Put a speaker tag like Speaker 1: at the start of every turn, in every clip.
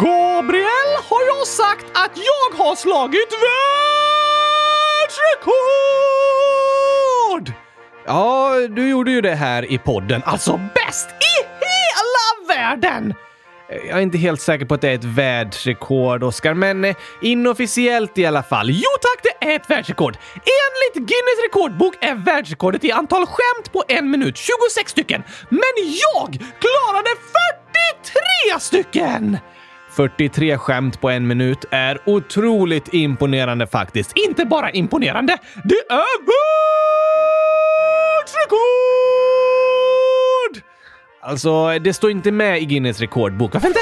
Speaker 1: Gabriel, har jag sagt att jag har slagit världsrekord? Ja, du gjorde ju det här i podden. Alltså bäst i hela världen! Jag är inte helt säker på att det är ett världsrekord, Oskar, men eh, inofficiellt i alla fall. Jo tack, det är ett världsrekord! Enligt Guinness rekordbok är världsrekordet i antal skämt på en minut 26 stycken, men jag klarade 43 stycken! 43 skämt på en minut är otroligt imponerande faktiskt. Inte bara imponerande, det är världsrekord! Alltså, det står inte med i Guinness rekordbok. Varför inte?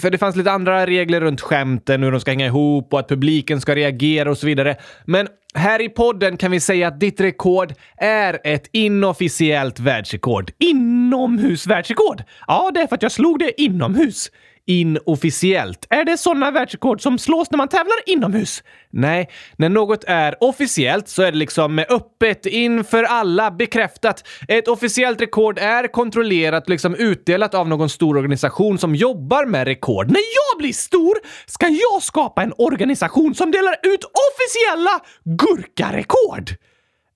Speaker 1: För det fanns lite andra regler runt skämten, hur de ska hänga ihop och att publiken ska reagera och så vidare. Men här i podden kan vi säga att ditt rekord är ett inofficiellt världsrekord. Inomhusvärldsrekord? Ja, det är för att jag slog det inomhus inofficiellt. Är det sådana världsrekord som slås när man tävlar inomhus? Nej, när något är officiellt så är det liksom öppet inför alla bekräftat. Ett officiellt rekord är kontrollerat, liksom utdelat av någon stor organisation som jobbar med rekord. När jag blir stor ska jag skapa en organisation som delar ut officiella gurkarekord!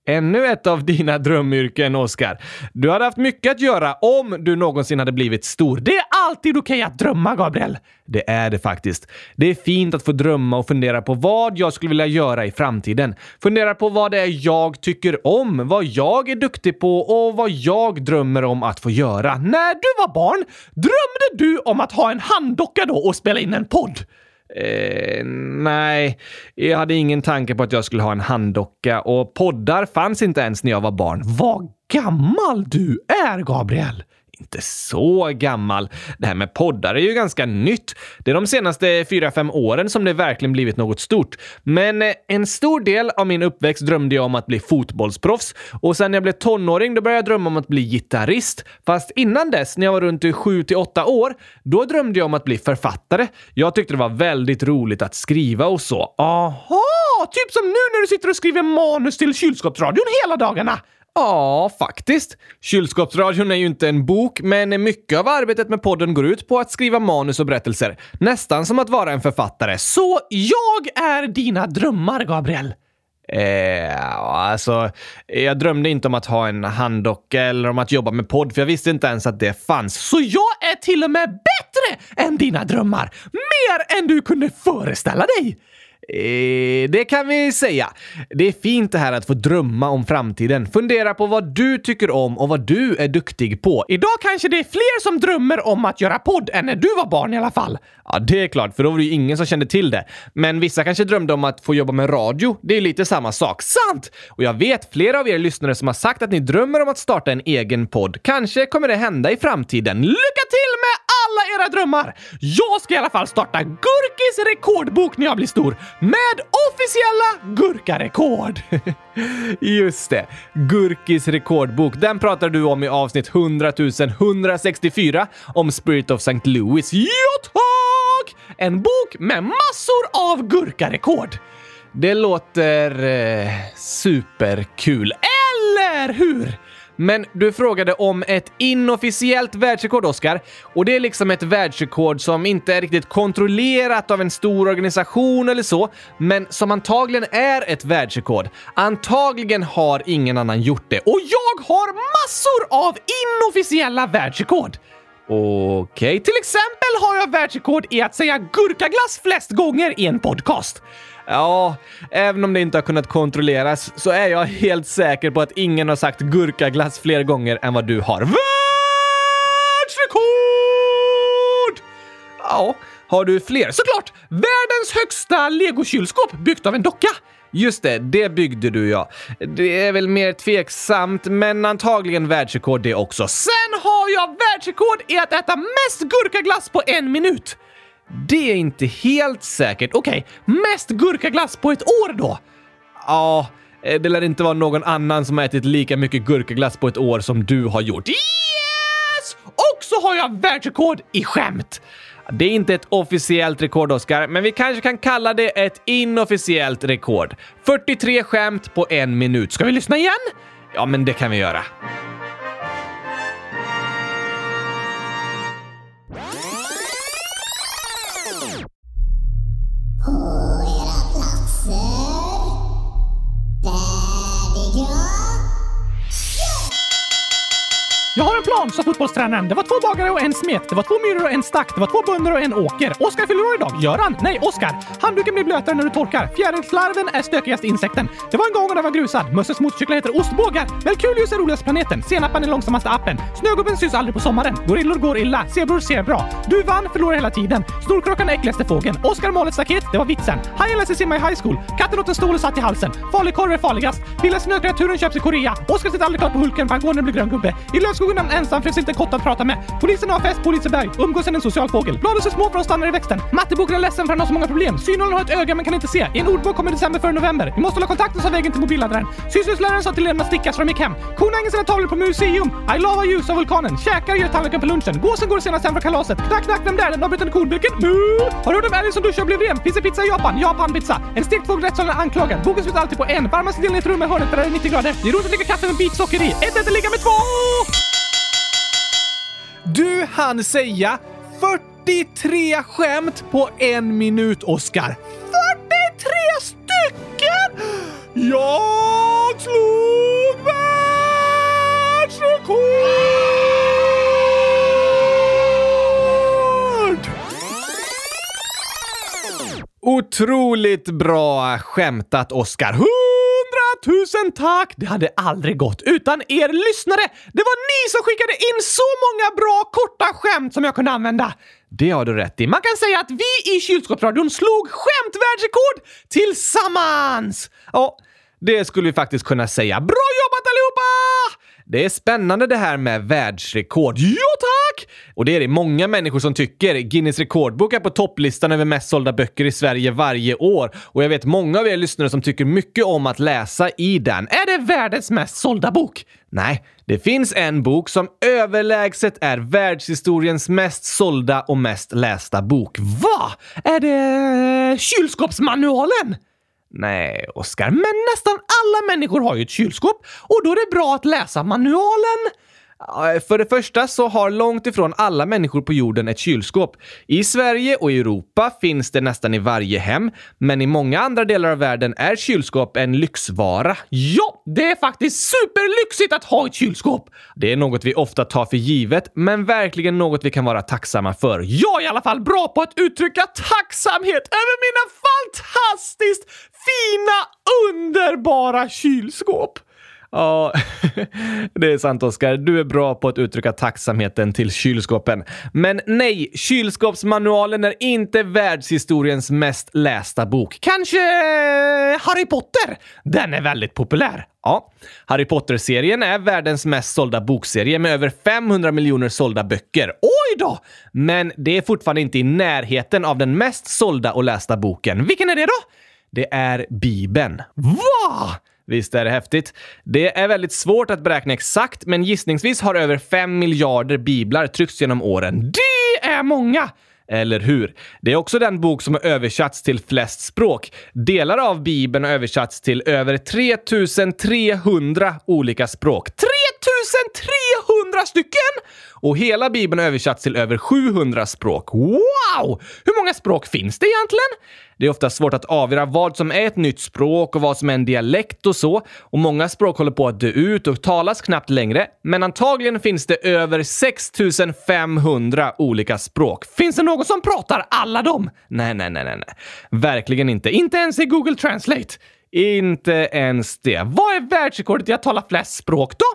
Speaker 1: Ännu ett av dina drömyrken, Oskar. Du hade haft mycket att göra om du någonsin hade blivit stor. Det är alltid okej att drömma, Gabriel. Det är det faktiskt. Det är fint att få drömma och fundera på vad jag skulle vilja göra i framtiden. Fundera på vad det är jag tycker om, vad jag är duktig på och vad jag drömmer om att få göra. När du var barn, drömde du om att ha en handdocka då och spela in en podd? Eh, nej, jag hade ingen tanke på att jag skulle ha en handdocka och poddar fanns inte ens när jag var barn. Vad gammal du är, Gabriel! Inte så gammal. Det här med poddar är ju ganska nytt. Det är de senaste 4-5 åren som det verkligen blivit något stort. Men eh, en stor del av min uppväxt drömde jag om att bli fotbollsproffs och sen när jag blev tonåring då började jag drömma om att bli gitarrist. Fast innan dess, när jag var runt 7-8 år, då drömde jag om att bli författare. Jag tyckte det var väldigt roligt att skriva och så. Aha! Typ som nu när du sitter och skriver manus till kylskåpsradion hela dagarna! Ja, faktiskt. Kylskåpsradion är ju inte en bok, men mycket av arbetet med podden går ut på att skriva manus och berättelser. Nästan som att vara en författare. Så jag är dina drömmar, Gabriel. Eh, alltså, jag drömde inte om att ha en handdocka eller om att jobba med podd, för jag visste inte ens att det fanns. Så jag är till och med bättre än dina drömmar! Mer än du kunde föreställa dig! Eh, det kan vi säga. Det är fint det här att få drömma om framtiden. Fundera på vad du tycker om och vad du är duktig på. Idag kanske det är fler som drömmer om att göra podd än när du var barn i alla fall. Ja, det är klart, för då var det ju ingen som kände till det. Men vissa kanske drömde om att få jobba med radio. Det är lite samma sak. Sant! Och jag vet flera av er lyssnare som har sagt att ni drömmer om att starta en egen podd. Kanske kommer det hända i framtiden. Lycka till med alla era drömmar! Jag ska i alla fall starta Gurkis rekordbok när jag blir stor med officiella gurkarekord. Just det. Gurkis rekordbok. Den pratar du om i avsnitt 100 164 om Spirit of St. Louis. Ja, tack! En bok med massor av gurkarekord. Det låter eh, superkul, eller hur? Men du frågade om ett inofficiellt världsrekord, Oskar. Och det är liksom ett världsrekord som inte är riktigt kontrollerat av en stor organisation eller så, men som antagligen är ett världsrekord. Antagligen har ingen annan gjort det. Och jag har massor av inofficiella världsrekord! Okej, okay. till exempel har jag världsrekord i att säga gurkaglass flest gånger i en podcast. Ja, även om det inte har kunnat kontrolleras så är jag helt säker på att ingen har sagt gurkaglass fler gånger än vad du har. Världsrekord! Ja, har du fler? Såklart! Världens högsta legokylskåp byggt av en docka. Just det, det byggde du ja. Det är väl mer tveksamt, men antagligen världsrekord det också. Sen har jag världsrekord i att äta mest gurkaglass på en minut. Det är inte helt säkert. Okej, okay. mest gurkaglass på ett år då? Ja, eh, det lär inte vara någon annan som har ätit lika mycket gurkaglass på ett år som du har gjort. Yes! Och så har jag världsrekord i skämt! Det är inte ett officiellt rekord, Oskar, men vi kanske kan kalla det ett inofficiellt rekord. 43 skämt på en minut. Ska vi lyssna igen? Ja, men det kan vi göra.
Speaker 2: Jag har en plan, sa fotbollstränaren. Det var två bagare och en smet. Det var två myror och en stack. Det var två bönder och en åker. Oskar fyller år idag. Göran? Nej, Oskar. Handduken blir blötare när du torkar. Fjärilslarven är stökigaste insekten. Det var en gång när den var grusad. Mösses motorcyklar heter ostbågar. Merkurius är roligast planeten. Senapan är långsammaste appen. Snögubben syns aldrig på sommaren. Gorillor går illa. Zebror ser bra. Du vann, förlorar hela tiden. Snorkråkan är äckligaste fågeln. Oskar mal ett staket. Det var vitsen. Hajen lär sig simma i high school. Katten åt en stol och satt i halsen. Falukorv är farligast. Billigaste snökreaturen köps i Korea. Oskar sitter aldrig klart på Hulken för han går när det blir grön gubbe. I lövskogen är ensam finns inte en kotte att prata med. Polisen har fest på Liseberg. Umgås är en social fågel. Bladen är små för de stannar i växten. Matteboken är ledsen för han har så många problem. Synålen har ett öga men kan inte se. I en ordbok kommer december före november. Vi måste hålla kontakten sa vägen till mobilladdaren. Sysslöjdsläraren sa till eleverna att sticka så de gick hem. Kon hänger sina tavlor på museum. I love ljus av vulkanen. Käkar gör tallriken på lunchen. Gåsen går senast hem från kalaset. Knack, knack, vem där? Den avbrytande kornbuken? Mu! Har du hört om älgen som duschar och blev ren? Finns det pizza i Japan? Japan pizza. En stekt fågel rättssalen är anklagad. Boken slutar alltid på en. Varmaste delen i ett rum med hörnet där det är 90 grader. Det är roligt att dricka kaffe med bitsocker i. Ett äter ligga med två!
Speaker 1: Du hann säga 43 skämt på en minut, Oscar. 43 stycken! Jag slog världsrekord! Otroligt bra skämtat, Oscar tusen tack! Det hade aldrig gått utan er lyssnare. Det var ni som skickade in så många bra korta skämt som jag kunde använda. Det har du rätt i. Man kan säga att vi i Kylskåpsradion slog skämtvärldsrekord tillsammans! Ja, det skulle vi faktiskt kunna säga. Bra jobbat allihopa! Det är spännande det här med världsrekord. Ja, tack! Och det är det många människor som tycker. Guinness rekordbok är på topplistan över mest sålda böcker i Sverige varje år. Och jag vet många av er lyssnare som tycker mycket om att läsa i den. Är det världens mest sålda bok? Nej, det finns en bok som överlägset är världshistoriens mest sålda och mest lästa bok. Va? Är det kylskåpsmanualen? Nej, Oskar, men nästan alla människor har ju ett kylskåp och då är det bra att läsa manualen. För det första så har långt ifrån alla människor på jorden ett kylskåp. I Sverige och Europa finns det nästan i varje hem, men i många andra delar av världen är kylskåp en lyxvara. Ja, det är faktiskt superlyxigt att ha ett kylskåp! Det är något vi ofta tar för givet, men verkligen något vi kan vara tacksamma för. Jag är i alla fall bra på att uttrycka tacksamhet över mina fantastiskt fina, underbara kylskåp. Ja, det är sant Oskar. Du är bra på att uttrycka tacksamheten till kylskåpen. Men nej, kylskåpsmanualen är inte världshistoriens mest lästa bok. Kanske Harry Potter? Den är väldigt populär. Ja, Harry Potter-serien är världens mest sålda bokserie med över 500 miljoner sålda böcker. Oj då! Men det är fortfarande inte i närheten av den mest sålda och lästa boken. Vilken är det då? Det är Bibeln. Va? Visst är det häftigt? Det är väldigt svårt att beräkna exakt, men gissningsvis har över 5 miljarder biblar tryckts genom åren. Det är många! Eller hur? Det är också den bok som har översatts till flest språk. Delar av Bibeln har översatts till över 3300 olika språk. 3300 stycken! Och hela Bibeln har översatts till över 700 språk. Wow! Hur många språk finns det egentligen? Det är ofta svårt att avgöra vad som är ett nytt språk och vad som är en dialekt och så. Och många språk håller på att dö ut och talas knappt längre. Men antagligen finns det över 6500 olika språk. Finns det någon som pratar alla dem? Nej, nej, nej, nej, nej. Verkligen inte. Inte ens i Google Translate. Inte ens det. Vad är världsrekordet i att tala flest språk då?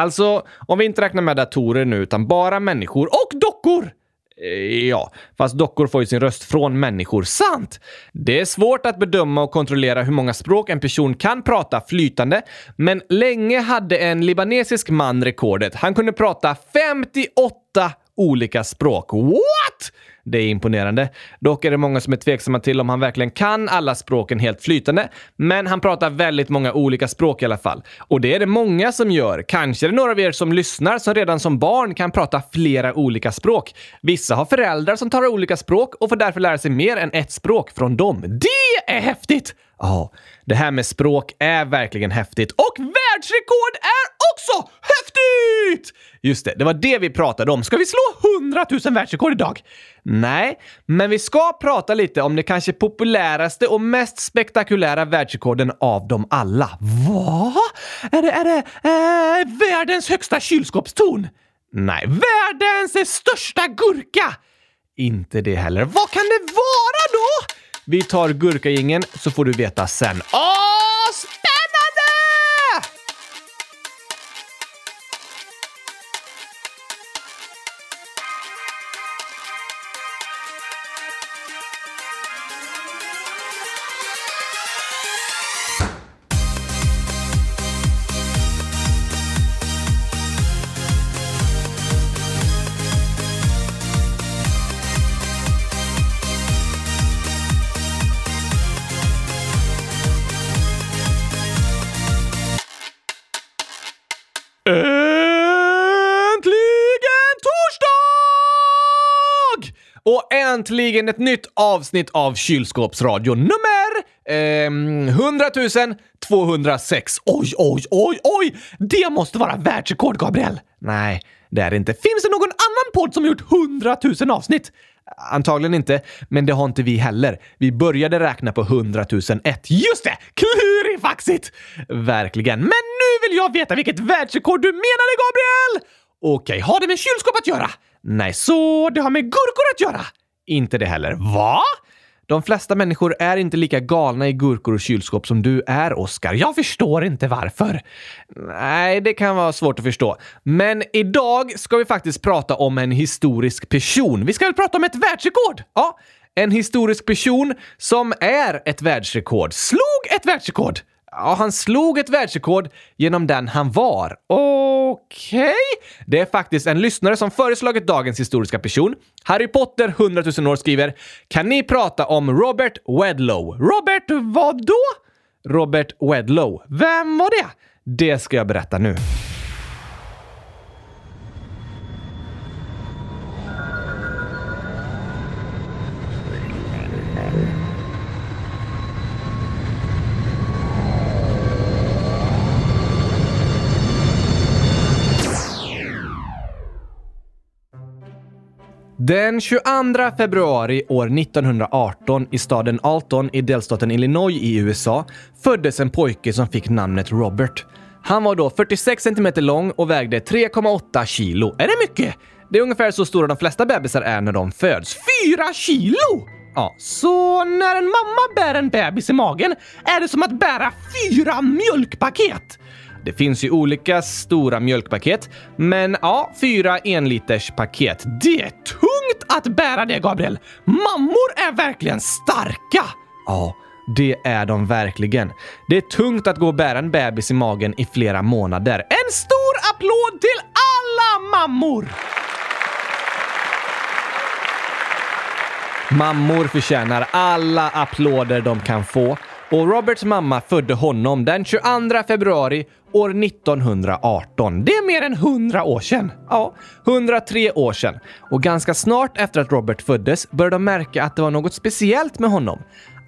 Speaker 1: Alltså, om vi inte räknar med datorer nu, utan bara människor och dockor. Eh, ja, fast dockor får ju sin röst från människor. Sant! Det är svårt att bedöma och kontrollera hur många språk en person kan prata flytande, men länge hade en libanesisk man rekordet. Han kunde prata 58 olika språk. What? Det är imponerande. Dock är det många som är tveksamma till om han verkligen kan alla språken helt flytande, men han pratar väldigt många olika språk i alla fall. Och det är det många som gör. Kanske är det några av er som lyssnar som redan som barn kan prata flera olika språk. Vissa har föräldrar som talar olika språk och får därför lära sig mer än ett språk från dem. Det är häftigt! Ja, det här med språk är verkligen häftigt. Och världsrekord är också häftigt! Just det, det var det vi pratade om.
Speaker 2: Ska vi slå 100 000 världsrekord idag?
Speaker 1: Nej, men vi ska prata lite om det kanske populäraste och mest spektakulära världsrekorden av dem alla.
Speaker 2: Vad? Är det, är det eh, världens högsta kylskåpstorn?
Speaker 1: Nej,
Speaker 2: Världens största gurka?
Speaker 1: inte det heller. Vad kan det vara då? Vi tar gurkagängen så får du veta sen.
Speaker 2: Oh!
Speaker 1: Äntligen ett nytt avsnitt av Kylskåpsradion nummer ehm, 100 206.
Speaker 2: Oj, oj, oj, oj! Det måste vara världsrekord, Gabriel!
Speaker 1: Nej, det är det inte.
Speaker 2: Finns det någon annan podd som gjort 100 000 avsnitt?
Speaker 1: Antagligen inte, men det har inte vi heller. Vi började räkna på 100 001.
Speaker 2: Just det! Klurifaxigt!
Speaker 1: Verkligen.
Speaker 2: Men nu vill jag veta vilket världsrekord du menade, Gabriel! Okej, har det med kylskåp att göra?
Speaker 1: Nej,
Speaker 2: Så det har med gurkor att göra?
Speaker 1: Inte det heller.
Speaker 2: Va?
Speaker 1: De flesta människor är inte lika galna i gurkor och kylskåp som du är, Oskar.
Speaker 2: Jag förstår inte varför.
Speaker 1: Nej, det kan vara svårt att förstå. Men idag ska vi faktiskt prata om en historisk person.
Speaker 2: Vi ska väl prata om ett världsrekord?
Speaker 1: Ja, en historisk person som är ett världsrekord.
Speaker 2: Slog ett världsrekord?
Speaker 1: Ja, han slog ett världsrekord genom den han var.
Speaker 2: Okej.
Speaker 1: Det är faktiskt en lyssnare som föreslagit dagens historiska person. Harry Potter 100 000 år skriver “Kan ni prata om Robert Wedlow?”
Speaker 2: Robert vad då?
Speaker 1: Robert Wedlow.
Speaker 2: Vem var det?
Speaker 1: Det ska jag berätta nu. Den 22 februari år 1918 i staden Alton i delstaten Illinois i USA föddes en pojke som fick namnet Robert. Han var då 46 cm lång och vägde 3,8 kilo. Är det mycket? Det är ungefär så stora de flesta bebisar är när de föds.
Speaker 2: Fyra kilo?
Speaker 1: Ja,
Speaker 2: Så när en mamma bär en bebis i magen är det som att bära fyra mjölkpaket?
Speaker 1: det finns ju olika stora mjölkpaket, men ja, fyra enliters paket.
Speaker 2: Det är tungt att bära det, Gabriel! Mammor är verkligen starka!
Speaker 1: Ja, det är de verkligen. Det är tungt att gå och bära en bebis i magen i flera månader.
Speaker 2: En stor applåd till alla mammor!
Speaker 1: Mammor förtjänar alla applåder de kan få och Roberts mamma födde honom den 22 februari år 1918.
Speaker 2: Det är mer än hundra år sedan.
Speaker 1: Ja, 103 år sedan. Och ganska snart efter att Robert föddes började de märka att det var något speciellt med honom.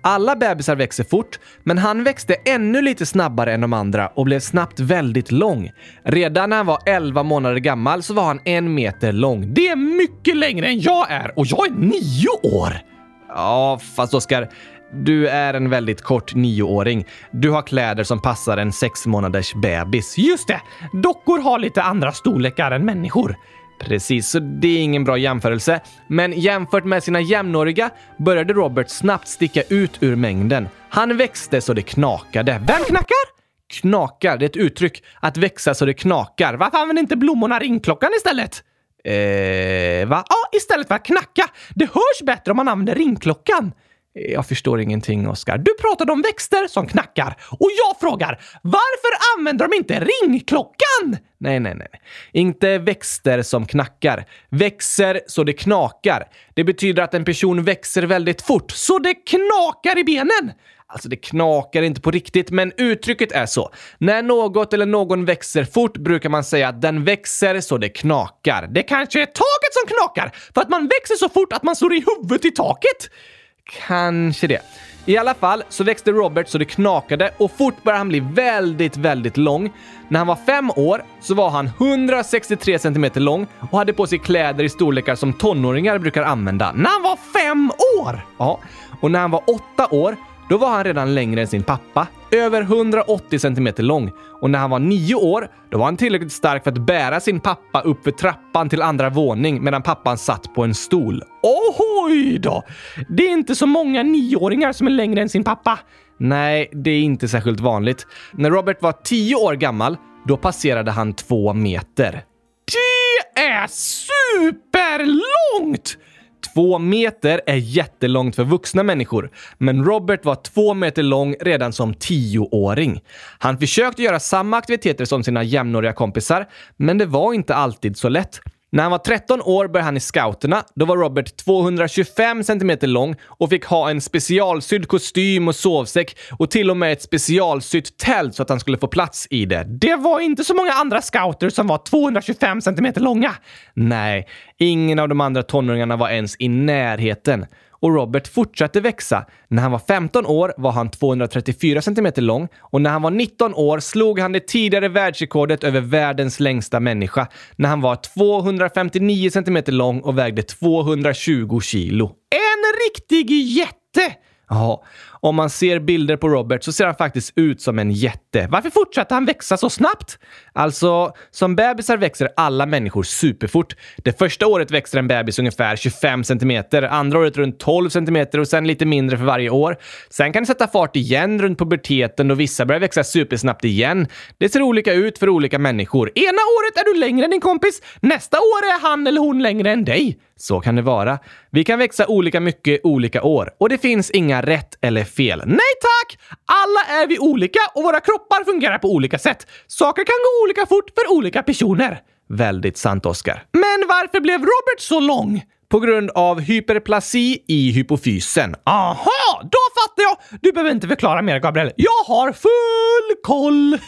Speaker 1: Alla bebisar växer fort, men han växte ännu lite snabbare än de andra och blev snabbt väldigt lång. Redan när han var 11 månader gammal så var han en meter lång.
Speaker 2: Det är mycket längre än jag är och jag är nio år!
Speaker 1: Ja, fast Oskar, du är en väldigt kort nioåring. Du har kläder som passar en sex månaders bebis.
Speaker 2: Just det! Dockor har lite andra storlekar än människor.
Speaker 1: Precis, så det är ingen bra jämförelse. Men jämfört med sina jämnåriga började Robert snabbt sticka ut ur mängden. Han växte så det knakade.
Speaker 2: Vem knackar?
Speaker 1: Knakar, det är ett uttryck. Att växa så det knakar.
Speaker 2: Varför använder inte blommorna ringklockan istället?
Speaker 1: Eh, va?
Speaker 2: Ja, istället för att knacka. Det hörs bättre om man använder ringklockan.
Speaker 1: Jag förstår ingenting, Oskar.
Speaker 2: Du pratade om växter som knackar och jag frågar varför använder de inte ringklockan?
Speaker 1: Nej, nej, nej. Inte växter som knackar. Växer så det knakar. Det betyder att en person växer väldigt fort.
Speaker 2: Så det knakar i benen?
Speaker 1: Alltså, det knakar inte på riktigt, men uttrycket är så. När något eller någon växer fort brukar man säga att den växer så det knakar.
Speaker 2: Det kanske är taket som knakar för att man växer så fort att man slår i huvudet i taket?
Speaker 1: Kanske det. I alla fall så växte Robert så det knakade och fort började han bli väldigt, väldigt lång. När han var fem år så var han 163 cm lång och hade på sig kläder i storlekar som tonåringar brukar använda. När han var fem år! Ja, och när han var åtta år då var han redan längre än sin pappa, över 180 cm lång. Och när han var nio år, då var han tillräckligt stark för att bära sin pappa upp för trappan till andra våning medan pappan satt på en stol.
Speaker 2: Oj då! Det är inte så många nioåringar som är längre än sin pappa.
Speaker 1: Nej, det är inte särskilt vanligt. När Robert var tio år gammal, då passerade han två meter.
Speaker 2: Det är superlångt!
Speaker 1: Två meter är jättelångt för vuxna människor, men Robert var två meter lång redan som tioåring. Han försökte göra samma aktiviteter som sina jämnåriga kompisar, men det var inte alltid så lätt. När han var 13 år började han i scouterna. Då var Robert 225 cm lång och fick ha en specialsydd kostym och sovsäck och till och med ett specialsytt tält så att han skulle få plats i det.
Speaker 2: Det var inte så många andra scouter som var 225 cm långa.
Speaker 1: Nej, ingen av de andra tonåringarna var ens i närheten och Robert fortsatte växa. När han var 15 år var han 234 cm lång och när han var 19 år slog han det tidigare världsrekordet över världens längsta människa när han var 259 cm lång och vägde 220 kilo.
Speaker 2: En riktig jätte!
Speaker 1: Ja, om man ser bilder på Robert så ser han faktiskt ut som en jätte.
Speaker 2: Varför fortsatte han växa så snabbt?
Speaker 1: Alltså, som bebisar växer alla människor superfort. Det första året växer en bebis ungefär 25 centimeter, andra året runt 12 centimeter och sen lite mindre för varje år. Sen kan det sätta fart igen runt puberteten och vissa börjar växa supersnabbt igen. Det ser olika ut för olika människor.
Speaker 2: Ena året är du längre än din kompis, nästa år är han eller hon längre än dig.
Speaker 1: Så kan det vara. Vi kan växa olika mycket olika år och det finns inga rätt eller fel.
Speaker 2: Nej tack! Alla är vi olika och våra kroppar fungerar på olika sätt. Saker kan gå olika fort för olika personer.
Speaker 1: Väldigt sant, Oscar.
Speaker 2: Men varför blev Robert så lång?
Speaker 1: På grund av hyperplasi i hypofysen.
Speaker 2: Aha, då fattar jag! Du behöver inte förklara mer, Gabriel. Jag har full koll!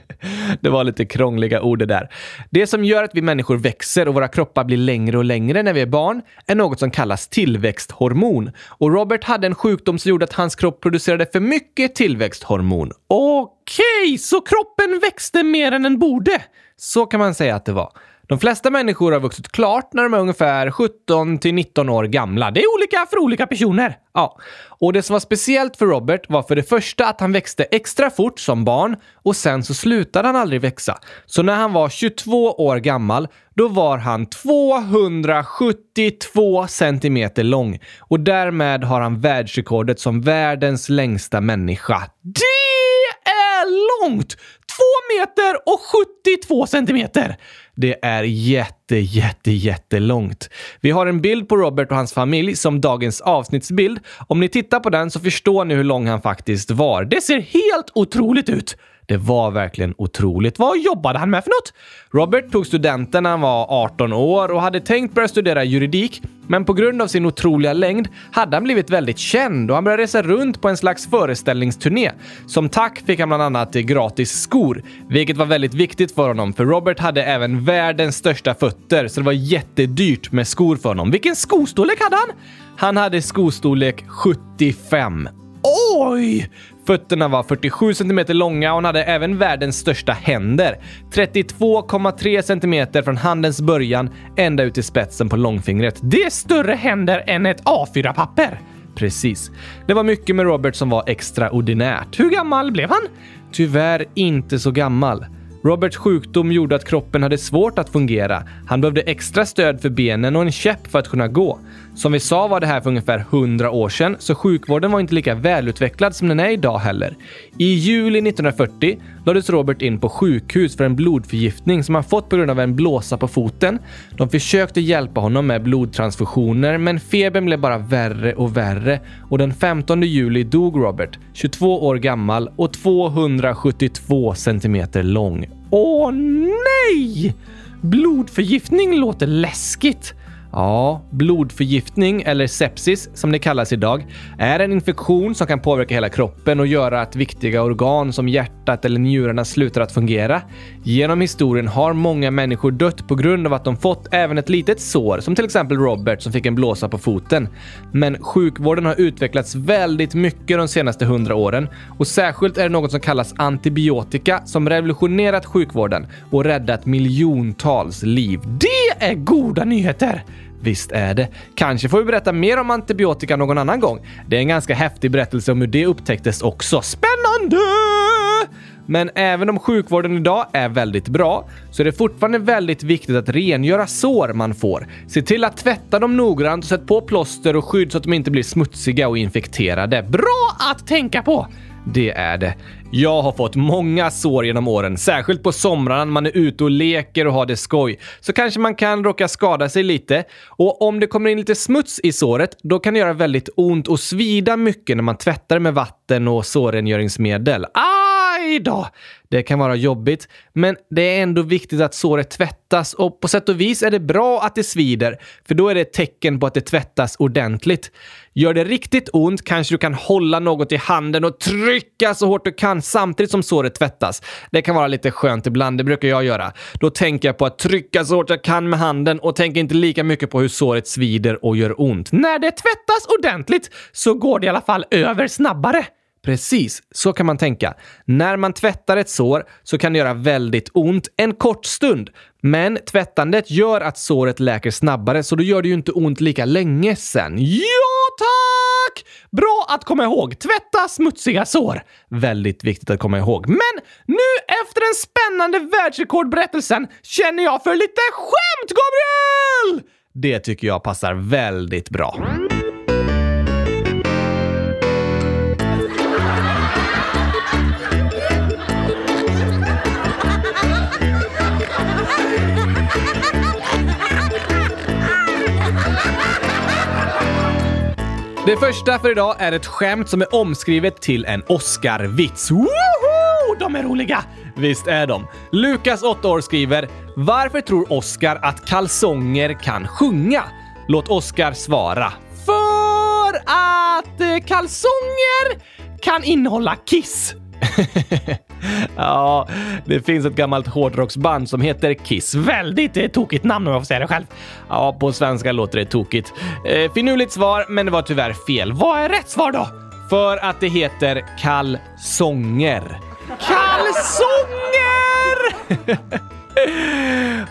Speaker 1: det var lite krångliga ord det där. Det som gör att vi människor växer och våra kroppar blir längre och längre när vi är barn är något som kallas tillväxthormon. Och Robert hade en sjukdom som gjorde att hans kropp producerade för mycket tillväxthormon.
Speaker 2: Okej, så kroppen växte mer än den borde?
Speaker 1: Så kan man säga att det var. De flesta människor har vuxit klart när de är ungefär 17 till 19 år gamla.
Speaker 2: Det är olika för olika personer.
Speaker 1: Ja, och det som var speciellt för Robert var för det första att han växte extra fort som barn och sen så slutade han aldrig växa. Så när han var 22 år gammal, då var han 272 centimeter lång och därmed har han världsrekordet som världens längsta människa.
Speaker 2: Det är långt! Två meter och 72 centimeter!
Speaker 1: Det är jätte, jätte, jättelångt. Vi har en bild på Robert och hans familj som dagens avsnittsbild. Om ni tittar på den så förstår ni hur lång han faktiskt var.
Speaker 2: Det ser helt otroligt ut!
Speaker 1: Det var verkligen otroligt. Vad jobbade han med för något? Robert tog studenten när han var 18 år och hade tänkt börja studera juridik, men på grund av sin otroliga längd hade han blivit väldigt känd och han började resa runt på en slags föreställningsturné. Som tack fick han bland annat gratis skor, vilket var väldigt viktigt för honom för Robert hade även världens största fötter så det var jättedyrt med skor för honom.
Speaker 2: Vilken skostorlek hade han?
Speaker 1: Han hade skostorlek 75.
Speaker 2: Oj!
Speaker 1: Fötterna var 47 cm långa och han hade även världens största händer. 32,3 cm från handens början ända ut till spetsen på långfingret.
Speaker 2: Det är större händer än ett A4-papper.
Speaker 1: Precis. Det var mycket med Robert som var extraordinärt.
Speaker 2: Hur gammal blev han?
Speaker 1: Tyvärr inte så gammal. Roberts sjukdom gjorde att kroppen hade svårt att fungera. Han behövde extra stöd för benen och en käpp för att kunna gå. Som vi sa var det här för ungefär 100 år sedan, så sjukvården var inte lika välutvecklad som den är idag heller. I juli 1940 lades Robert in på sjukhus för en blodförgiftning som han fått på grund av en blåsa på foten. De försökte hjälpa honom med blodtransfusioner, men febern blev bara värre och värre och den 15 juli dog Robert, 22 år gammal och 272 centimeter lång.
Speaker 2: Åh nej! Blodförgiftning låter läskigt.
Speaker 1: Ja, blodförgiftning, eller sepsis som det kallas idag, är en infektion som kan påverka hela kroppen och göra att viktiga organ som hjärtat eller njurarna slutar att fungera. Genom historien har många människor dött på grund av att de fått även ett litet sår, som till exempel Robert som fick en blåsa på foten. Men sjukvården har utvecklats väldigt mycket de senaste hundra åren och särskilt är det något som kallas antibiotika som revolutionerat sjukvården och räddat miljontals liv. Det är goda nyheter! Visst är det. Kanske får vi berätta mer om antibiotika någon annan gång. Det är en ganska häftig berättelse om hur det upptäcktes också. Spännande! Men även om sjukvården idag är väldigt bra så är det fortfarande väldigt viktigt att rengöra sår man får. Se till att tvätta dem noggrant och sätt på plåster och skydd så att de inte blir smutsiga och infekterade. Bra att tänka på! Det är det. Jag har fått många sår genom åren, särskilt på somrarna när man är ute och leker och har det skoj. Så kanske man kan råka skada sig lite. Och om det kommer in lite smuts i såret, då kan det göra väldigt ont och svida mycket när man tvättar med vatten och sårrengöringsmedel. Aj då! Det kan vara jobbigt, men det är ändå viktigt att såret tvättas och på sätt och vis är det bra att det svider, för då är det ett tecken på att det tvättas ordentligt. Gör det riktigt ont kanske du kan hålla något i handen och trycka så hårt du kan samtidigt som såret tvättas. Det kan vara lite skönt ibland, det brukar jag göra. Då tänker jag på att trycka så hårt jag kan med handen och tänker inte lika mycket på hur såret svider och gör ont. När det tvättas ordentligt så går det i alla fall över snabbare. Precis, så kan man tänka. När man tvättar ett sår så kan det göra väldigt ont en kort stund. Men tvättandet gör att såret läker snabbare så då gör det ju inte ont lika länge sen. Ja, tack! Bra att komma ihåg. Tvätta smutsiga sår. Väldigt viktigt att komma ihåg. Men nu efter den spännande världsrekordberättelsen känner jag för lite skämt, Gabriel! Det tycker jag passar väldigt bra. Det första för idag är ett skämt som är omskrivet till en Oscar-vits. Woho! De är roliga! Visst är de. Lukas, 8 år, skriver “Varför tror Oscar att kalsonger kan sjunga?” Låt Oscar svara. För att eh, kalsonger kan innehålla kiss. ja, det finns ett gammalt hårdrocksband som heter Kiss. Väldigt eh, tokigt namn om jag får säga det själv. Ja, på svenska låter det tokigt. Eh, finurligt svar, men det var tyvärr fel. Vad är rätt svar då? För att det heter kalsonger. Kalsonger!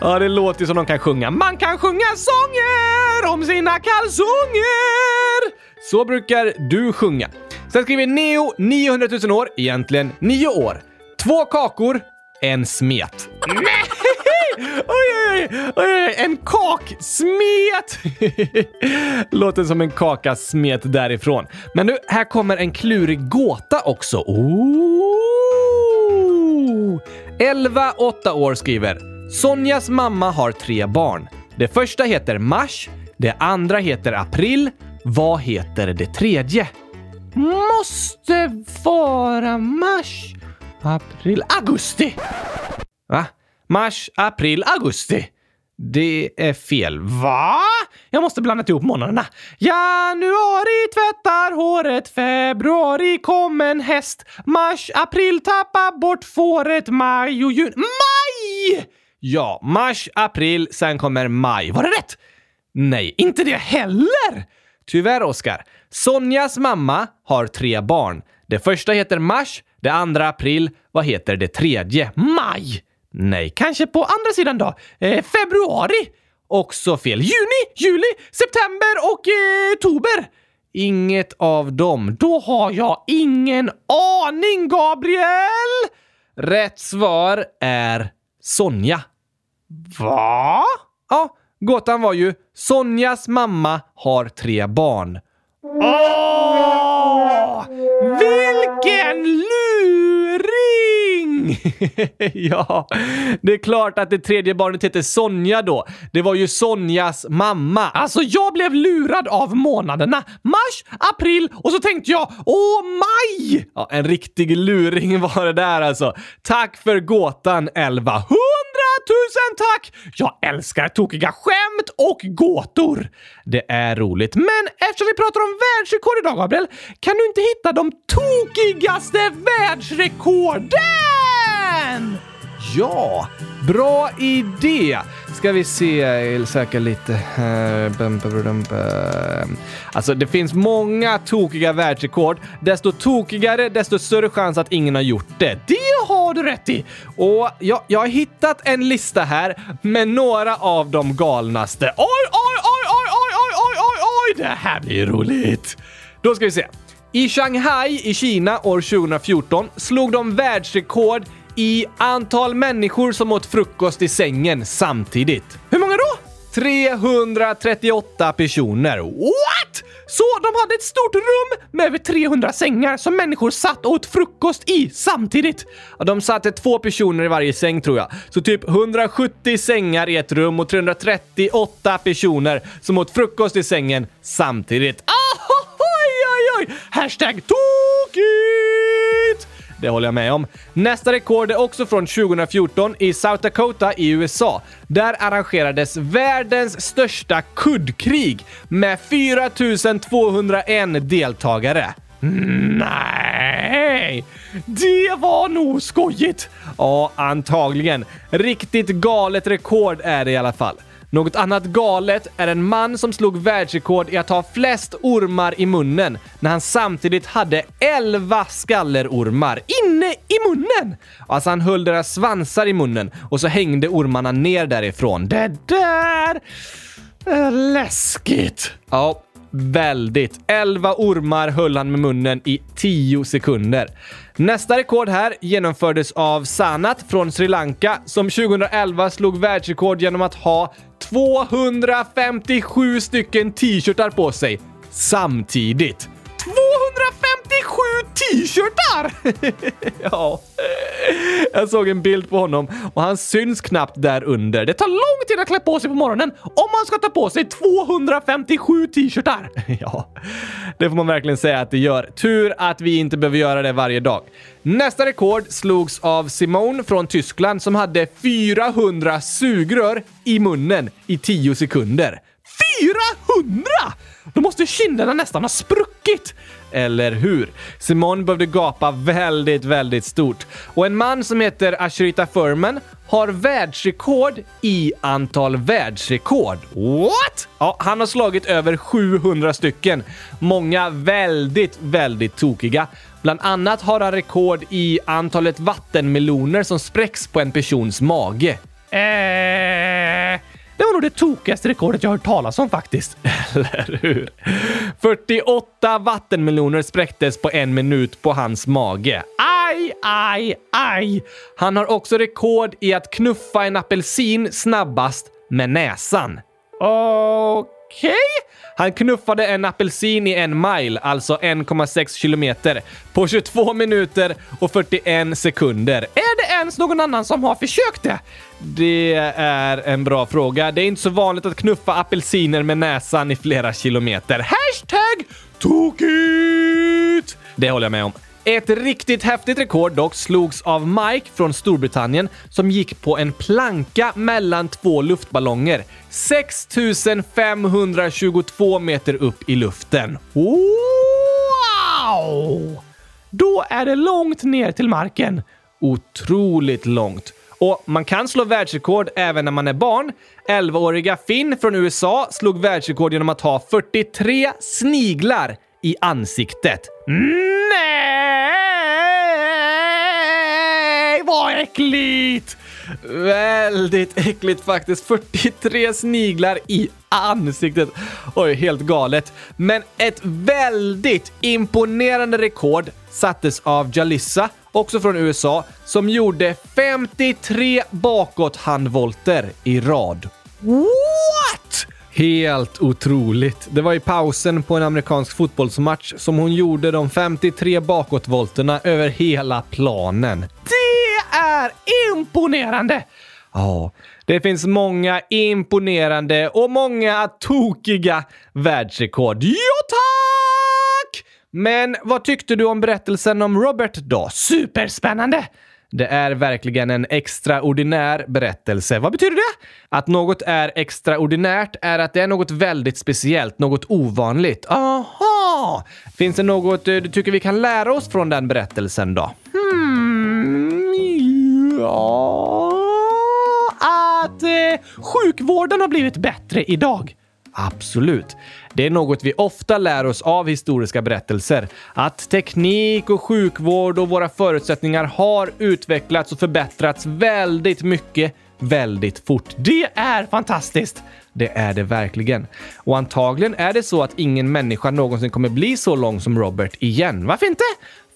Speaker 1: ja, det låter ju som de kan sjunga. Man kan sjunga sånger om sina kalsonger! Så brukar du sjunga. Sen skriver Neo 900 000 år, egentligen 9 år. Två kakor, en smet. Nej! Oj, oj, oj, en kaksmet! Låter som en kaka smet därifrån. Men nu, här kommer en klurig gåta också. Oh! 11, 8 år skriver Sonjas mamma har tre barn. Det första heter Mars, det andra heter April. Vad heter det tredje? Måste vara mars, april, augusti. Va? Mars, april, augusti. Det är fel. Va? Jag måste blanda ihop månaderna. Januari tvättar håret, februari kom en häst, mars, april tappa bort fåret, maj och juni. Maj! Ja, mars, april, sen kommer maj. Var det rätt? Nej, inte det heller! Tyvärr, Oskar. Sonjas mamma har tre barn. Det första heter Mars, det andra April. Vad heter det tredje? Maj! Nej, kanske på andra sidan då? Eh, februari? Också fel. Juni, juli, september och eh, oktober? Inget av dem. Då har jag ingen aning, Gabriel! Rätt svar är Sonja. Va? Ja, gåtan var ju Sonjas mamma har tre barn. Åh! Vilken luring! ja, det är klart att det tredje barnet heter Sonja då. Det var ju Sonjas mamma. Alltså, jag blev lurad av månaderna. Mars, april och så tänkte jag åh, maj! Ja, en riktig luring var det där alltså. Tack för gåtan, 11
Speaker 2: tusen tack! Jag älskar tokiga skämt och gåtor.
Speaker 1: Det är roligt.
Speaker 2: Men eftersom vi pratar om världsrekord idag, Gabriel, kan du inte hitta de tokigaste världsrekorden?
Speaker 1: Ja, bra idé! Ska vi se, jag söka lite här. Alltså, det finns många tokiga världsrekord. Desto tokigare, desto större chans att ingen har gjort det.
Speaker 2: Det har du rätt i!
Speaker 1: Och jag, jag har hittat en lista här med några av de galnaste.
Speaker 2: Oj, oj, oj, oj, oj, oj, oj, oj, oj! Det här blir roligt!
Speaker 1: Då ska vi se. I Shanghai i Kina år 2014 slog de världsrekord i antal människor som åt frukost i sängen samtidigt.
Speaker 2: Hur många då?
Speaker 1: 338 personer.
Speaker 2: What? Så de hade ett stort rum med över 300 sängar som människor satt och åt frukost i samtidigt?
Speaker 1: Ja, de satte två personer i varje säng tror jag. Så typ 170 sängar i ett rum och 338 personer som åt frukost i sängen samtidigt.
Speaker 2: Ah, oj, oj, oj! Hashtag tokigt!
Speaker 1: Det håller jag med om. Nästa rekord är också från 2014 i South Dakota i USA. Där arrangerades världens största kuddkrig med 4201 deltagare.
Speaker 2: Nej, det var nog skojigt.
Speaker 1: Ja, antagligen. Riktigt galet rekord är det i alla fall. Något annat galet är en man som slog världsrekord i att ha flest ormar i munnen när han samtidigt hade 11 skallerormar inne i munnen! Alltså han höll deras svansar i munnen och så hängde ormarna ner därifrån.
Speaker 2: Det där läskigt.
Speaker 1: Ja, väldigt. 11 ormar höll han med munnen i 10 sekunder. Nästa rekord här genomfördes av Sanat från Sri Lanka som 2011 slog världsrekord genom att ha 257 stycken t-shirtar på sig samtidigt
Speaker 2: sju t-shirtar!
Speaker 1: ja. Jag såg en bild på honom och han syns knappt där under.
Speaker 2: Det tar lång tid att klä på sig på morgonen om man ska ta på sig 257 t-shirtar.
Speaker 1: ja, det får man verkligen säga att det gör. Tur att vi inte behöver göra det varje dag. Nästa rekord slogs av Simone från Tyskland som hade 400 sugrör i munnen i 10 sekunder.
Speaker 2: 400! Då måste kinderna nästan ha spruckit.
Speaker 1: Eller hur? Simon behövde gapa väldigt, väldigt stort. Och en man som heter Ashrita Furman har världsrekord i antal världsrekord.
Speaker 2: What?
Speaker 1: Ja, han har slagit över 700 stycken. Många väldigt, väldigt tokiga. Bland annat har han rekord i antalet vattenmeloner som spräcks på en persons mage.
Speaker 2: Eh... Det var nog det tokigaste rekordet jag hört talas om faktiskt.
Speaker 1: Eller hur? 48 vattenmeloner spräcktes på en minut på hans mage.
Speaker 2: Aj, aj, aj!
Speaker 1: Han har också rekord i att knuffa en apelsin snabbast med näsan.
Speaker 2: Okej? Okay.
Speaker 1: Han knuffade en apelsin i en mile, alltså 1,6 kilometer, på 22 minuter och 41 sekunder.
Speaker 2: Är det ens någon annan som har försökt det?
Speaker 1: Det är en bra fråga. Det är inte så vanligt att knuffa apelsiner med näsan i flera kilometer.
Speaker 2: Hashtag tokigt!
Speaker 1: Det håller jag med om. Ett riktigt häftigt rekord dock slogs av Mike från Storbritannien som gick på en planka mellan två luftballonger. 6522 meter upp i luften.
Speaker 2: Wow! Då är det långt ner till marken.
Speaker 1: Otroligt långt. Och man kan slå världsrekord även när man är barn. 11-åriga Finn från USA slog världsrekord genom att ha 43 sniglar i ansiktet.
Speaker 2: Nej, vad äckligt!
Speaker 1: Väldigt äckligt faktiskt. 43 sniglar i ansiktet. Oj, helt galet. Men ett väldigt imponerande rekord sattes av Jalissa, också från USA, som gjorde 53 bakåthandvolter i rad.
Speaker 2: What?
Speaker 1: Helt otroligt. Det var i pausen på en amerikansk fotbollsmatch som hon gjorde de 53 bakåtvolterna över hela planen.
Speaker 2: Det är imponerande!
Speaker 1: Ja, det finns många imponerande och många tokiga världsrekord. Ja, tack! Men vad tyckte du om berättelsen om Robert då?
Speaker 2: Superspännande!
Speaker 1: Det är verkligen en extraordinär berättelse. Vad betyder det? Att något är extraordinärt är att det är något väldigt speciellt, något ovanligt. Aha! Finns det något eh, du tycker vi kan lära oss från den berättelsen då? Hmm, ja... Att eh, sjukvården har blivit bättre idag. Absolut. Det är något vi ofta lär oss av historiska berättelser. Att teknik och sjukvård och våra förutsättningar har utvecklats och förbättrats väldigt mycket, väldigt fort. Det är fantastiskt! Det är det verkligen. Och antagligen är det så att ingen människa någonsin kommer bli så lång som Robert igen. Varför inte?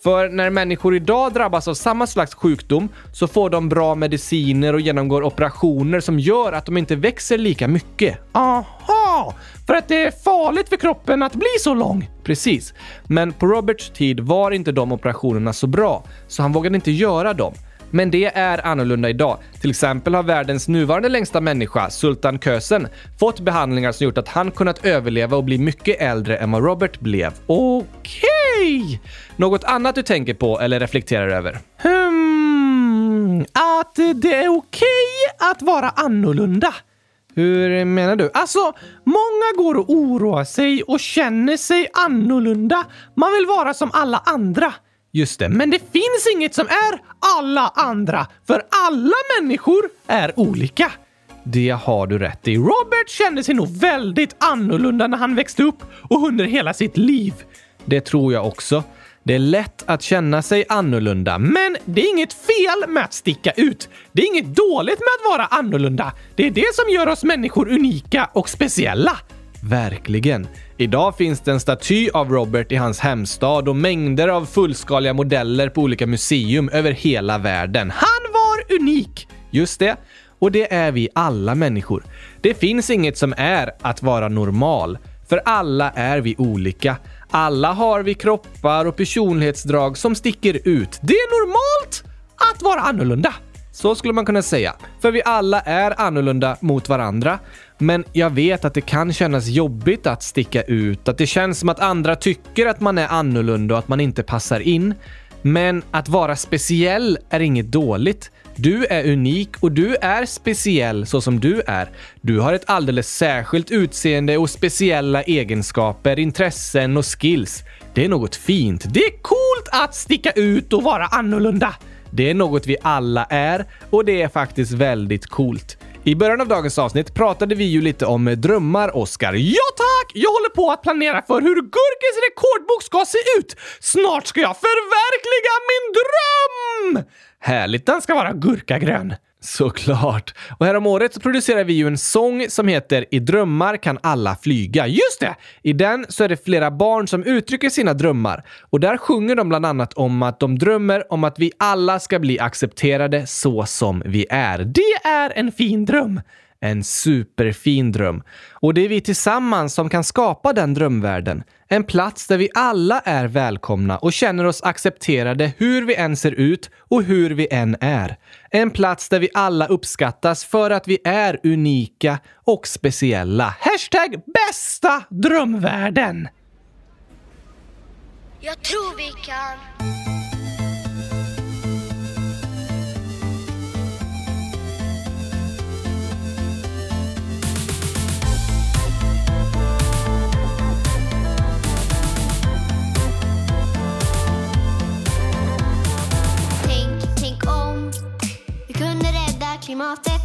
Speaker 1: För när människor idag drabbas av samma slags sjukdom så får de bra mediciner och genomgår operationer som gör att de inte växer lika mycket. Aha! För att det är farligt för kroppen att bli så lång? Precis. Men på Roberts tid var inte de operationerna så bra, så han vågade inte göra dem. Men det är annorlunda idag. Till exempel har världens nuvarande längsta människa, Sultan Kösen, fått behandlingar som gjort att han kunnat överleva och bli mycket äldre än vad Robert blev. Okej! Något annat du tänker på eller reflekterar över? Hmm, att det är okej att vara annorlunda. Hur menar du? Alltså, många går och oroar sig och känner sig annorlunda. Man vill vara som alla andra. Just det, men det finns inget som är alla andra, för alla människor är olika. Det har du rätt i. Robert kände sig nog väldigt annorlunda när han växte upp och under hela sitt liv. Det tror jag också. Det är lätt att känna sig annorlunda, men det är inget fel med att sticka ut. Det är inget dåligt med att vara annorlunda. Det är det som gör oss människor unika och speciella. Verkligen. Idag finns det en staty av Robert i hans hemstad och mängder av fullskaliga modeller på olika museum över hela världen. Han var unik! Just det. Och det är vi alla människor. Det finns inget som är att vara normal. För alla är vi olika. Alla har vi kroppar och personlighetsdrag som sticker ut. Det är normalt att vara annorlunda. Så skulle man kunna säga. För vi alla är annorlunda mot varandra. Men jag vet att det kan kännas jobbigt att sticka ut, att det känns som att andra tycker att man är annorlunda och att man inte passar in. Men att vara speciell är inget dåligt. Du är unik och du är speciell så som du är. Du har ett alldeles särskilt utseende och speciella egenskaper, intressen och skills. Det är något fint. Det är coolt att sticka ut och vara annorlunda. Det är något vi alla är och det är faktiskt väldigt coolt. I början av dagens avsnitt pratade vi ju lite om drömmar, Oscar. Ja tack! Jag håller på att planera för hur Gurkis rekordbok ska se ut. Snart ska jag förverkliga min dröm! Härligt, den ska vara gurkagrön. Såklart. Och häromåret så producerade vi ju en sång som heter “I drömmar kan alla flyga”. Just det! I den så är det flera barn som uttrycker sina drömmar. Och där sjunger de bland annat om att de drömmer om att vi alla ska bli accepterade så som vi är. Det är en fin dröm! En superfin dröm. Och det är vi tillsammans som kan skapa den drömvärlden. En plats där vi alla är välkomna och känner oss accepterade hur vi än ser ut och hur vi än är. En plats där vi alla uppskattas för att vi är unika och speciella. Hashtag bästa drömvärlden!
Speaker 3: Jag tror vi kan. Klimatet.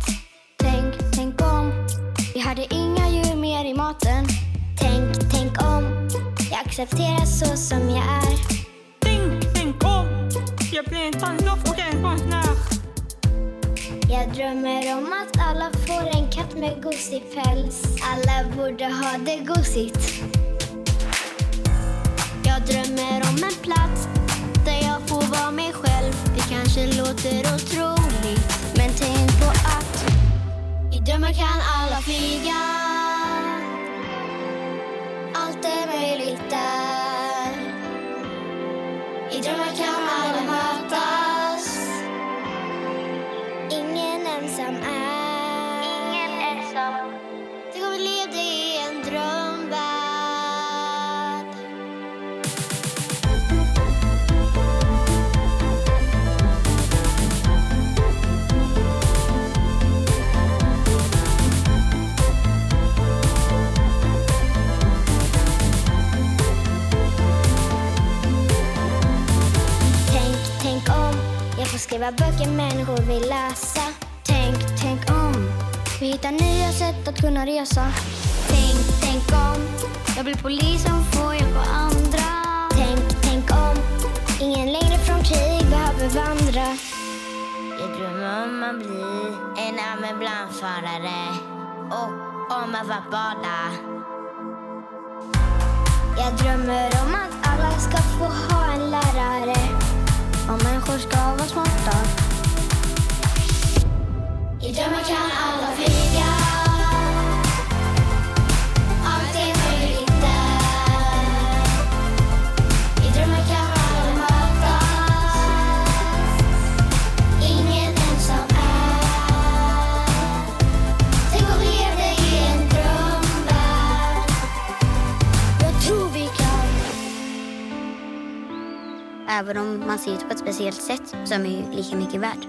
Speaker 3: Tänk, tänk om vi hade inga djur mer i maten. Tänk, tänk om jag accepteras så som jag är.
Speaker 4: Tänk, tänk om jag blir en tandlopp och en konstnär.
Speaker 3: Jag drömmer om att alla får en katt med gosig päls. Alla borde ha det gosigt. Jag drömmer om en plats där jag får vara mig själv. Det kanske låter otroligt, på att i drömmar kan alla flyga. Sätt att kunna resa. Tänk, tänk om. Jag blir polis som får hjälpa andra. Tänk, tänk om. Ingen längre från krig behöver vandra.
Speaker 5: Jag drömmer om att bli en ambulansförare och om att få bada.
Speaker 3: Jag drömmer om att alla ska få ha en lärare. Och människor ska vara smarta. I drömmar kan alla flyga.
Speaker 5: Man ser ut på ett speciellt sätt så är lika mycket värd.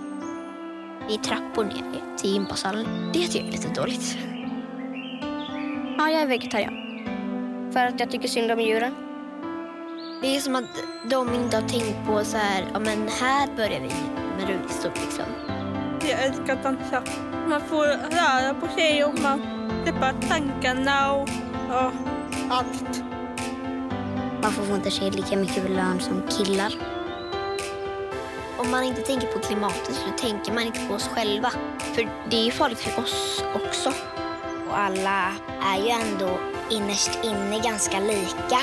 Speaker 3: Det är trappor ner till gympasalen. Det tycker jag är lite dåligt. Ja, jag är vegetarian. För att jag tycker synd om djuren. Det är som att de inte har tänkt på så här, ja men här börjar vi med rullstol liksom.
Speaker 4: Jag älskar att dansa. Man får röra på sig och man släpper tankarna och ja, allt.
Speaker 5: Man får inte sig lika mycket lön som killar.
Speaker 3: Om man inte tänker på klimatet så tänker man inte på oss själva. För det är ju farligt för oss också.
Speaker 5: Och alla är ju ändå innerst inne ganska lika.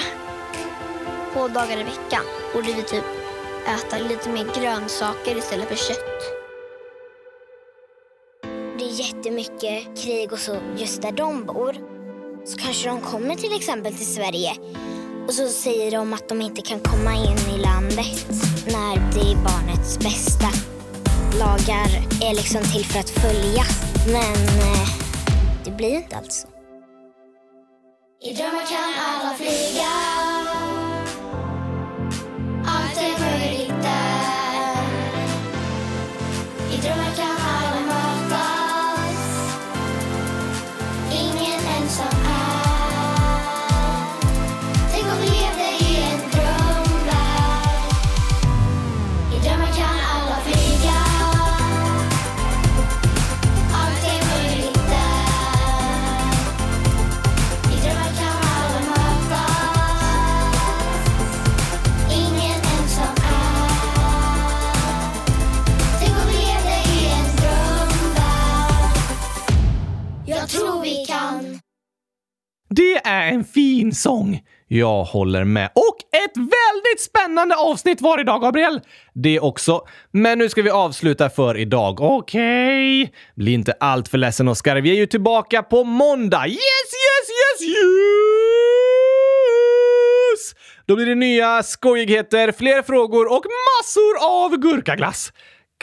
Speaker 3: Två dagar i veckan borde vi typ äta lite mer grönsaker istället för kött.
Speaker 5: Det är jättemycket krig och så just där de bor. Så kanske de kommer till exempel till Sverige och så säger de att de inte kan komma in i landet när det är barnets bästa. Lagar är liksom till för att följas, men eh, det blir inte alls så.
Speaker 3: I drömmar kan alla flyga
Speaker 1: Det är en fin sång! Jag håller med. Och ett väldigt spännande avsnitt var idag, Gabriel! Det också. Men nu ska vi avsluta för idag. Okej? Bli inte allt för ledsen, Oskar. Vi är ju tillbaka på måndag. Yes, yes, yes, yes! Då blir det nya skojigheter, fler frågor och massor av gurkaglass.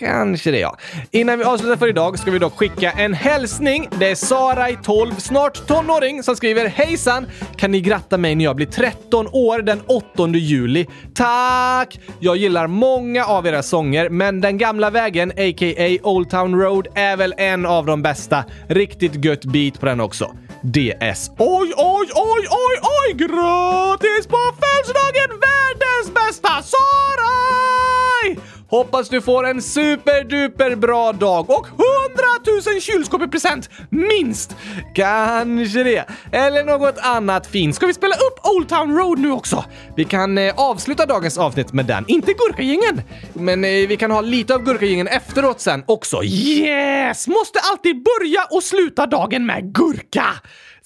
Speaker 1: Kanske det, ja. Innan vi avslutar för idag ska vi dock skicka en hälsning. Det är Sara i 12, snart tonåring, som skriver Hejsan! Kan ni gratta mig när jag blir 13 år den 8 juli? Tack! Jag gillar många av era sånger, men Den gamla vägen, a.k.a. Old Town Road, är väl en av de bästa. Riktigt gött beat på den också. DS. Oj, oj, oj, oj, oj! Grattis på födelsedagen, världens bästa Sara! Hoppas du får en superduper bra dag och 100 000 kylskåp i present, minst! Kanske det. Eller något annat fint. Ska vi spela upp Old Town Road nu också? Vi kan eh, avsluta dagens avsnitt med den. Inte Gurkagängen, men eh, vi kan ha lite av Gurkagängen efteråt sen också. Yes! Måste alltid börja och sluta dagen med gurka!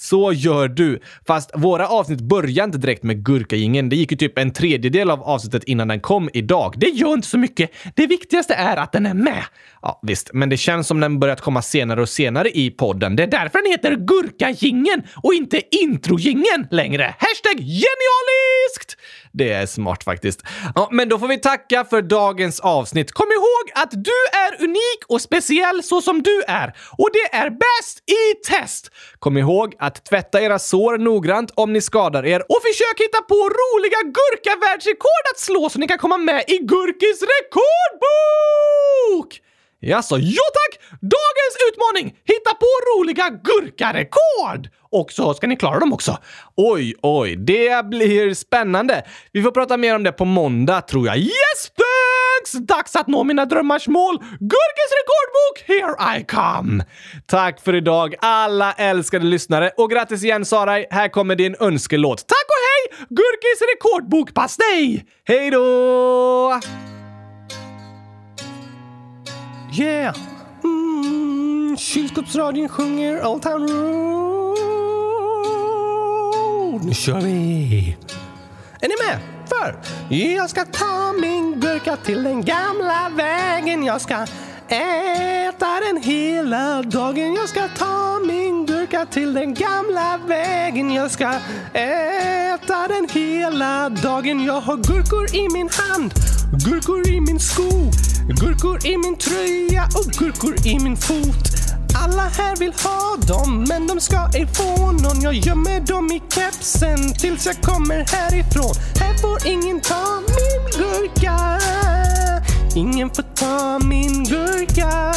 Speaker 1: Så gör du. Fast våra avsnitt börjar inte direkt med gurkagingen. Det gick ju typ en tredjedel av avsnittet innan den kom idag. Det gör inte så mycket. Det viktigaste är att den är med. Ja, visst, men det känns som den börjat komma senare och senare i podden. Det är därför den heter Gurkagingen och inte Introgingen längre. Hashtag genialiskt! Det är smart faktiskt. Ja, men då får vi tacka för dagens avsnitt. Kom ihåg att du är unik och speciell så som du är. Och det är bäst i test! Kom ihåg att tvätta era sår noggrant om ni skadar er och försök hitta på roliga gurkavärldsrekord att slå så ni kan komma med i Gurkis rekordbok! Jaså, ja tack! Dagens utmaning! Hitta på roliga gurkarekord! Och så ska ni klara dem också. Oj, oj, det blir spännande. Vi får prata mer om det på måndag tror jag. Yes, thanks!
Speaker 2: dags! Dags att nå mina drömmars mål! Gurkis rekordbok, here I come!
Speaker 1: Tack för idag, alla älskade lyssnare. Och grattis igen Sarai, här kommer din önskelåt.
Speaker 2: Tack och hej! Gurkis rekordbok pastej!
Speaker 1: Hej då!
Speaker 2: Yeah! Mm, kylskåpsradion sjunger Old Town Road. Nu kör vi! Är ni med? För jag ska ta min gurka till den gamla vägen. Jag ska äta den hela dagen. Jag ska ta min gurka till den gamla vägen. Jag ska äta den hela dagen. Jag har gurkor i min hand, gurkor i min sko, gurkor i min tröja och gurkor i min fot. Alla här vill ha dem, men de ska ej få någon. Jag gömmer dem i kepsen tills jag kommer härifrån. Här får ingen ta min gurka. Ingen får ta min gurka.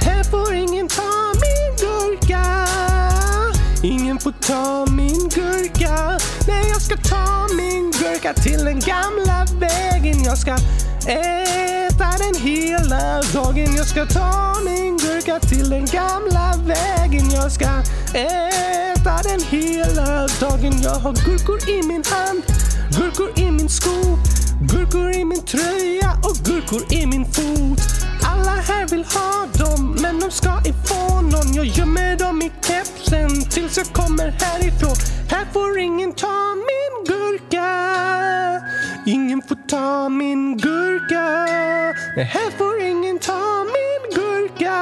Speaker 2: Här får ingen ta min gurka. Ingen får ta min gurka. Nej, jag ska ta min gurka till den gamla vägen. Jag ska äta den hela dagen. Jag ska ta min gurka till den gamla vägen. Jag ska äta den hela dagen. Jag har gurkor i min hand, gurkor i min sko, gurkor i min tröja och gurkor i min fot. Alla här vill ha dem, men de ska ej få någon. Jag gömmer dem i kepsen tills jag kommer härifrån. Här får ingen ta min gurka. Ingen får ta min gurka. Nej, här får ingen ta min gurka.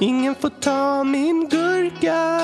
Speaker 2: Ingen får ta min gurka.